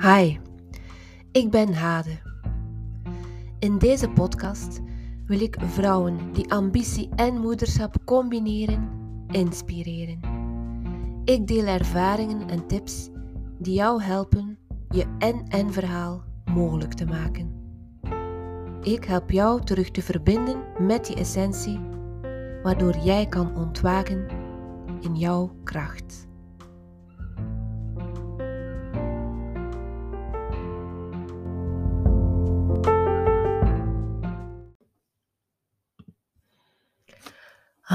Hi, ik ben Hade. In deze podcast wil ik vrouwen die ambitie en moederschap combineren, inspireren. Ik deel ervaringen en tips die jou helpen je en-en verhaal mogelijk te maken. Ik help jou terug te verbinden met die essentie, waardoor jij kan ontwaken in jouw kracht.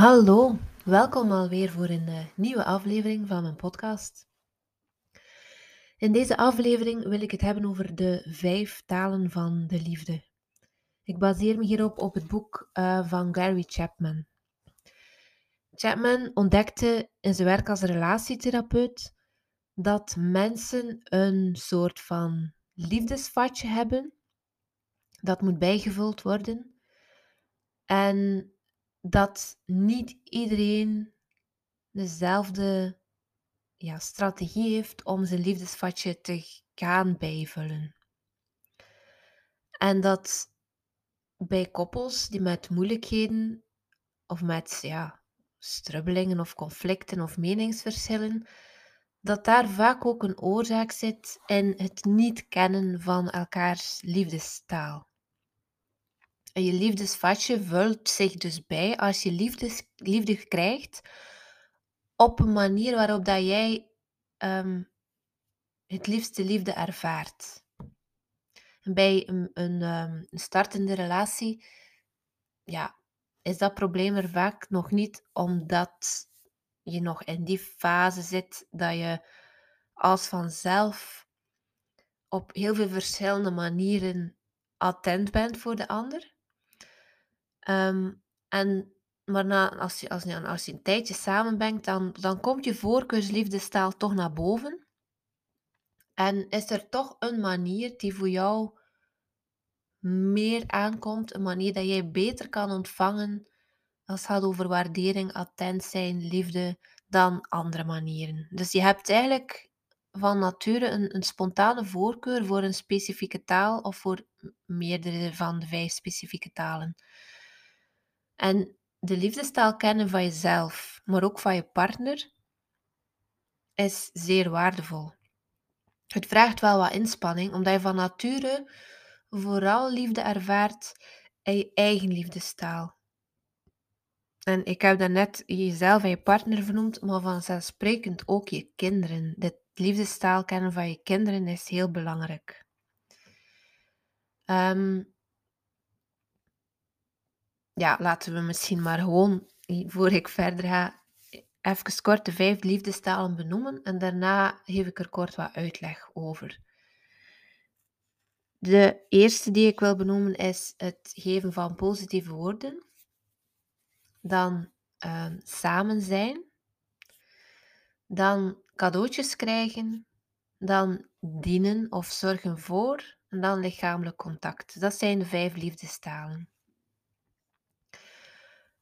Hallo, welkom alweer voor een uh, nieuwe aflevering van mijn podcast. In deze aflevering wil ik het hebben over de vijf talen van de liefde. Ik baseer me hierop op het boek uh, van Gary Chapman. Chapman ontdekte in zijn werk als relatietherapeut dat mensen een soort van liefdesvatje hebben dat moet bijgevuld worden. En dat niet iedereen dezelfde ja, strategie heeft om zijn liefdesvatje te gaan bijvullen. En dat bij koppels die met moeilijkheden of met ja, strubbelingen of conflicten of meningsverschillen, dat daar vaak ook een oorzaak zit in het niet kennen van elkaars liefdestaal. En je liefdesvatje vult zich dus bij als je liefdes, liefde krijgt op een manier waarop dat jij um, het liefste liefde ervaart. Bij een, een, um, een startende relatie ja, is dat probleem er vaak nog niet, omdat je nog in die fase zit dat je als vanzelf op heel veel verschillende manieren attent bent voor de ander. Um, en, maar als, je, als, je, als je een tijdje samen bent, dan, dan komt je voorkeursliefdestaal toch naar boven. En is er toch een manier die voor jou meer aankomt, een manier dat jij beter kan ontvangen als het gaat over waardering, attent zijn, liefde, dan andere manieren. Dus je hebt eigenlijk van nature een, een spontane voorkeur voor een specifieke taal of voor meerdere van de vijf specifieke talen. En de liefdestaal kennen van jezelf, maar ook van je partner, is zeer waardevol. Het vraagt wel wat inspanning, omdat je van nature vooral liefde ervaart in je eigen liefdestaal. En ik heb daarnet jezelf en je partner vernoemd, maar vanzelfsprekend ook je kinderen. De liefdestaal kennen van je kinderen is heel belangrijk. Um, ja, laten we misschien maar gewoon, voor ik verder ga, even kort de vijf liefdestalen benoemen en daarna geef ik er kort wat uitleg over. De eerste die ik wil benoemen is het geven van positieve woorden. Dan uh, samen zijn. Dan cadeautjes krijgen. Dan dienen of zorgen voor. En dan lichamelijk contact. Dat zijn de vijf liefdestalen.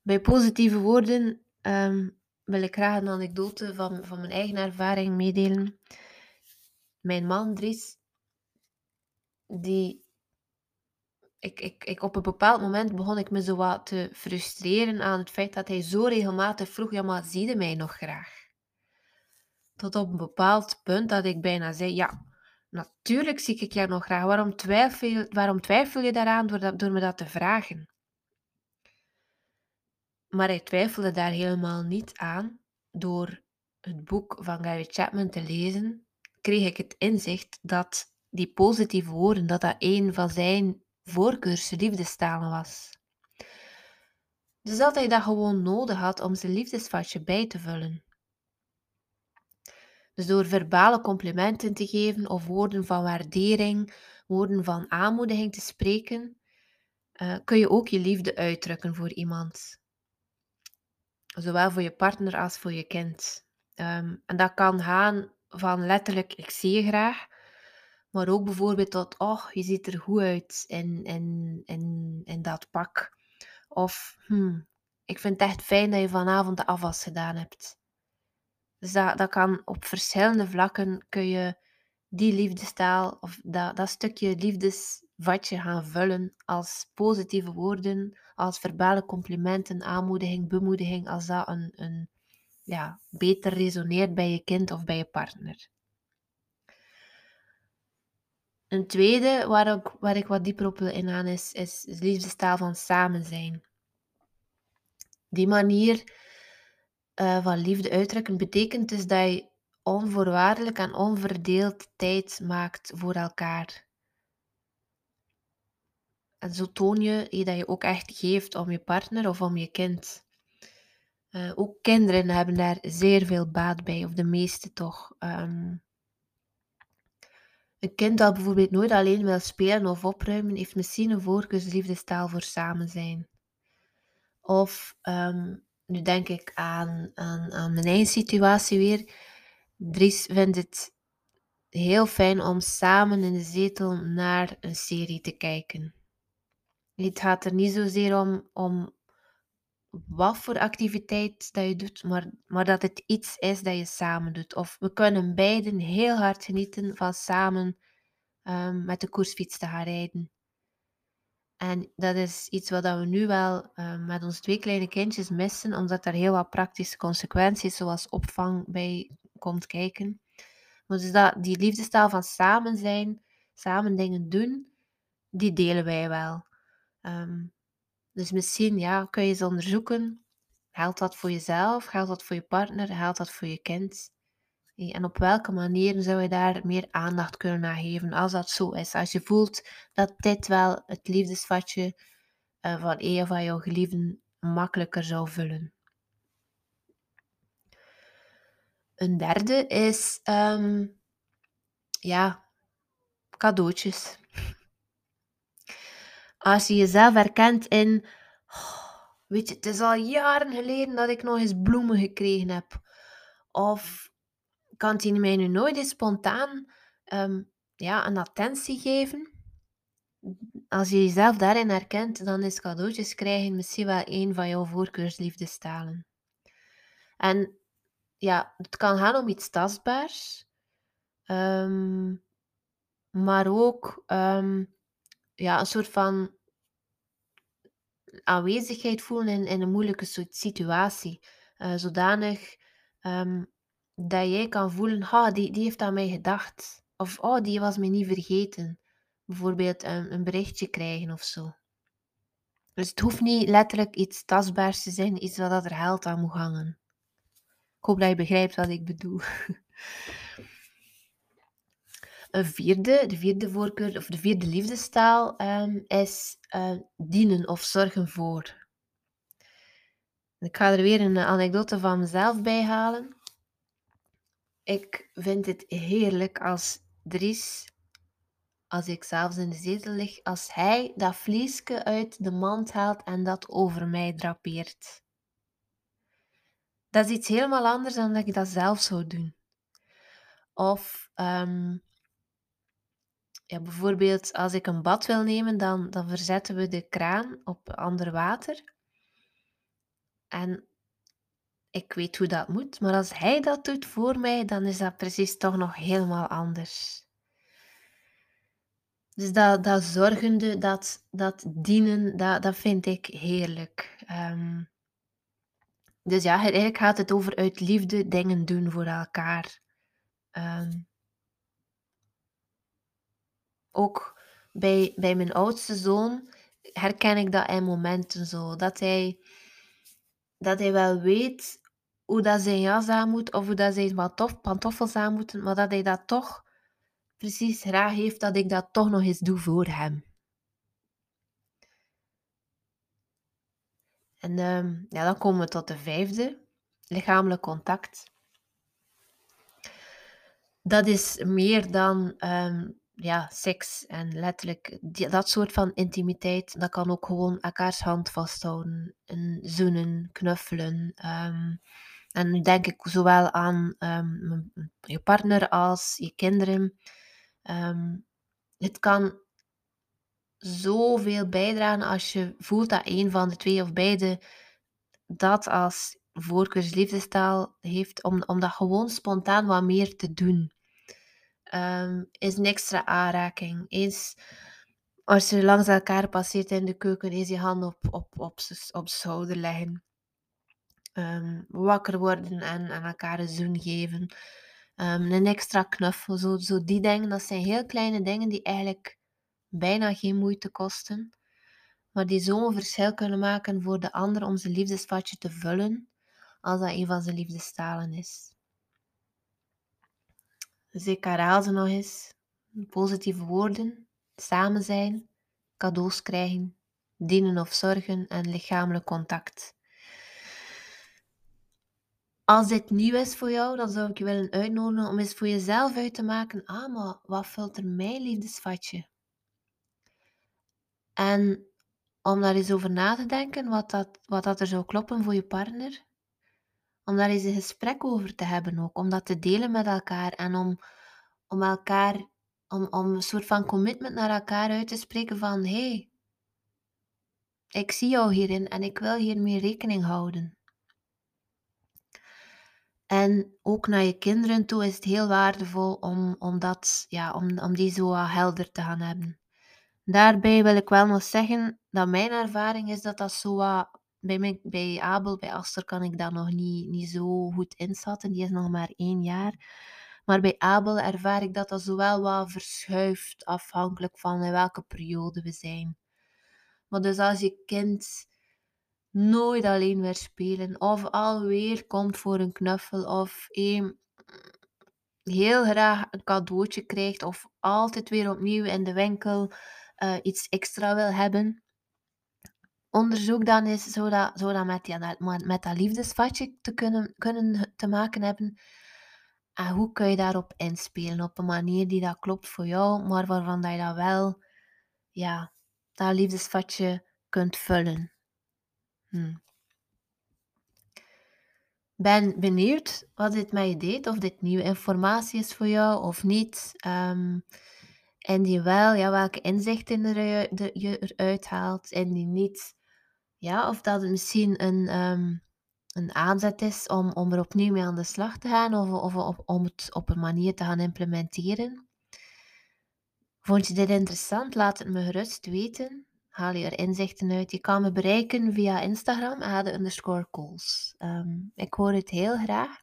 Bij positieve woorden um, wil ik graag een anekdote van, van mijn eigen ervaring meedelen. Mijn man Dries, die ik, ik, ik, op een bepaald moment begon ik me zo wat te frustreren aan het feit dat hij zo regelmatig vroeg, ja maar zie je mij nog graag? Tot op een bepaald punt dat ik bijna zei, ja, natuurlijk zie ik jou nog graag. Waarom twijfel, waarom twijfel je daaraan door, door me dat te vragen? Maar hij twijfelde daar helemaal niet aan. Door het boek van Gary Chapman te lezen, kreeg ik het inzicht dat die positieve woorden, dat dat een van zijn voorkeurs liefdestalen was. Dus dat hij dat gewoon nodig had om zijn liefdesvatje bij te vullen. Dus door verbale complimenten te geven of woorden van waardering, woorden van aanmoediging te spreken, uh, kun je ook je liefde uitdrukken voor iemand zowel voor je partner als voor je kind. Ehm, en dat kan gaan van letterlijk, ik zie je graag, maar ook bijvoorbeeld tot, oh, je ziet er goed uit in, in, in, in dat pak. Of, hmm, ik vind het echt fijn dat je vanavond de afwas gedaan hebt. Dus dat, dat kan op verschillende vlakken, kun je die liefdestaal of dat, dat stukje liefdesvatje gaan vullen als positieve woorden, als verbale complimenten, aanmoediging, bemoediging, als dat een, een, ja, beter resoneert bij je kind of bij je partner. Een tweede waar ik, waar ik wat dieper op wil ingaan is, is de liefdestaal van samen zijn. Die manier uh, van liefde uitdrukken betekent dus dat je onvoorwaardelijk en onverdeeld tijd maakt voor elkaar. En zo toon je dat je ook echt geeft om je partner of om je kind. Uh, ook kinderen hebben daar zeer veel baat bij, of de meeste toch. Um, een kind dat bijvoorbeeld nooit alleen wil spelen of opruimen, heeft misschien een voorkeursliefdestaal voor samen zijn. Of um, nu denk ik aan, aan, aan mijn eigen situatie weer. Dries vindt het heel fijn om samen in de zetel naar een serie te kijken. Het gaat er niet zozeer om, om wat voor activiteit dat je doet, maar, maar dat het iets is dat je samen doet. Of we kunnen beiden heel hard genieten van samen um, met de koersfiets te gaan rijden. En dat is iets wat we nu wel uh, met onze twee kleine kindjes missen, omdat er heel wat praktische consequenties, zoals opvang, bij komt kijken. Maar dus dat, die liefdestaal van samen zijn, samen dingen doen, die delen wij wel. Um, dus misschien ja, kun je eens onderzoeken. Geldt dat voor jezelf? Geldt dat voor je partner? Geldt dat voor je kind? En op welke manier zou je daar meer aandacht kunnen aan geven als dat zo is? Als je voelt dat dit wel het liefdesvatje eh, van een van jouw geliefden makkelijker zou vullen. Een derde is, ehm, ja, cadeautjes. Als je jezelf herkent in, oh, weet je, het is al jaren geleden dat ik nog eens bloemen gekregen heb. Of kan hij mij nu nooit eens spontaan um, ja, een attentie geven? Als je jezelf daarin herkent, dan is cadeautjes krijgen misschien wel een van jouw voorkeursliefdestalen. En ja, het kan gaan om iets tastbaars, um, maar ook um, ja, een soort van aanwezigheid voelen in, een moeilijke situatie. Uh, zodanig um, dat jij kan voelen, ha, die, die heeft aan mij gedacht. Of, oh, die was mij niet vergeten. Bijvoorbeeld een, een berichtje krijgen of zo. Dus het hoeft niet letterlijk iets tastbaars te zijn, iets wat er geld aan moet hangen. Ik hoop dat je begrijpt wat ik bedoel. Een vierde, de vierde voorkeur, of de vierde liefdestaal, um, is uh, dienen of zorgen voor. Ik ga er weer een anekdote van mezelf bij halen. Ik vind het heerlijk als Dries, als ik s'avonds in de zetel lig, als hij dat vliesje uit de mand haalt en dat over mij drapeert. Dat is iets helemaal anders dan dat ik dat zelf zou doen. Of um, ja, bijvoorbeeld als ik een bad wil nemen, dan, dan verzetten we de kraan op ander water. En ik weet hoe dat moet, maar als hij dat doet voor mij, dan is dat precies toch nog helemaal anders. Dus dat, dat zorgende, dat, dat dienen, dat, dat vind ik heerlijk. Um, dus ja, eigenlijk gaat het over uit liefde dingen doen voor elkaar. Um, ook bij, bij mijn oudste zoon herken ik dat in momenten zo. Dat hij, dat hij wel weet hoe dat zijn jas aan moet of hoe dat zijn pantoffels aan moeten, maar dat hij dat toch precies graag heeft dat ik dat toch nog eens doe voor hem. En um, ja, dan komen we tot de vijfde, lichamelijk contact. Dat is meer dan um, ja, seks en letterlijk dat soort van intimiteit. Dat kan ook gewoon elkaars hand vasthouden, en zoenen, knuffelen. Ehm, en nu denk ik zowel aan ehm, je partner als je kinderen. Ehm, het kan zoveel bijdragen als je voelt dat een van de twee of beide dat als voorkeursliefdestaal heeft, om, om dat gewoon spontaan wat meer te doen. Ehm, is een extra aanraking. Eens als je langs elkaar passeert in de keuken, is je hand op, op, op, op schouder leggen. Um, wakker worden en aan elkaar een zoen geven. Um, een extra knuffel, zo, zo die dingen. Dat zijn heel kleine dingen die eigenlijk bijna geen moeite kosten. Maar die zo'n verschil kunnen maken voor de ander om zijn liefdesvatje te vullen, als dat een van zijn liefdestalen is. Dus ik ze nog eens. Positieve woorden, samen zijn, cadeaus krijgen, dienen of zorgen en lichamelijk contact. Als dit nieuw is voor jou, dan zou ik je willen uitnodigen om eens voor jezelf uit te maken, ah, wat vult er mijn liefdesvatje? En om daar eens over na te denken, wat dat, wat dat er zou kloppen voor je partner. Om daar eens een gesprek over te hebben ook, om dat te delen met elkaar en om, om elkaar, om, om een soort van commitment naar elkaar uit te spreken van, hé, hey, ik zie jou hierin en ik wil hiermee rekening houden. En ook naar je kinderen toe is het heel waardevol om, om, dat, ja, om, om die zo helder te gaan hebben. Daarbij wil ik wel nog zeggen dat mijn ervaring is dat dat zo. Bij, bij Abel, bij Aster kan ik dat nog niet, niet zo goed inschatten. Die is nog maar één jaar. Maar bij Abel ervaar ik dat dat zowel wat verschuift afhankelijk van in welke periode we zijn. Maar dus als je kind nooit alleen weer spelen. Of alweer komt voor een knuffel. Of een heel graag een cadeautje krijgt. Of altijd weer opnieuw in de winkel uh, iets extra wil hebben. Onderzoek dan eens, zou dat, zou dat met, met dat liefdesvatje te kunnen, kunnen te maken hebben. En hoe kun je daarop inspelen? Op een manier die dat klopt voor jou, maar waarvan dat je dat wel, ja, dat liefdesvatje kunt vullen. Hm. Ben benieuwd wat dit met je deed, of dit nieuwe informatie is voor jou of niet. Um, en die wel, ja, welke inzichten er, je eruit haalt en die niet. Ja, of dat het misschien een, um, een aanzet is om, om er opnieuw mee aan de slag te gaan of, of, om het op een manier te gaan implementeren. Vond je dit interessant? Laat het me gerust weten haal je er inzichten uit. Je kan me bereiken via Instagram, ade underscore calls. Ehm, ik hoor het heel graag.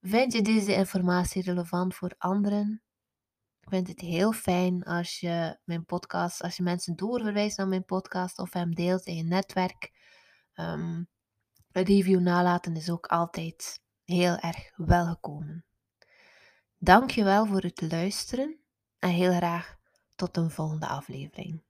Vind je deze informatie relevant voor anderen? Ik vind het heel fijn als je mijn podcast, als je mensen doorverwijst naar mijn podcast of hem deelt in je netwerk. Um, een review nalaten is ook altijd heel erg welgekomen. Dank je wel voor het luisteren en heel graag tot een volgende aflevering.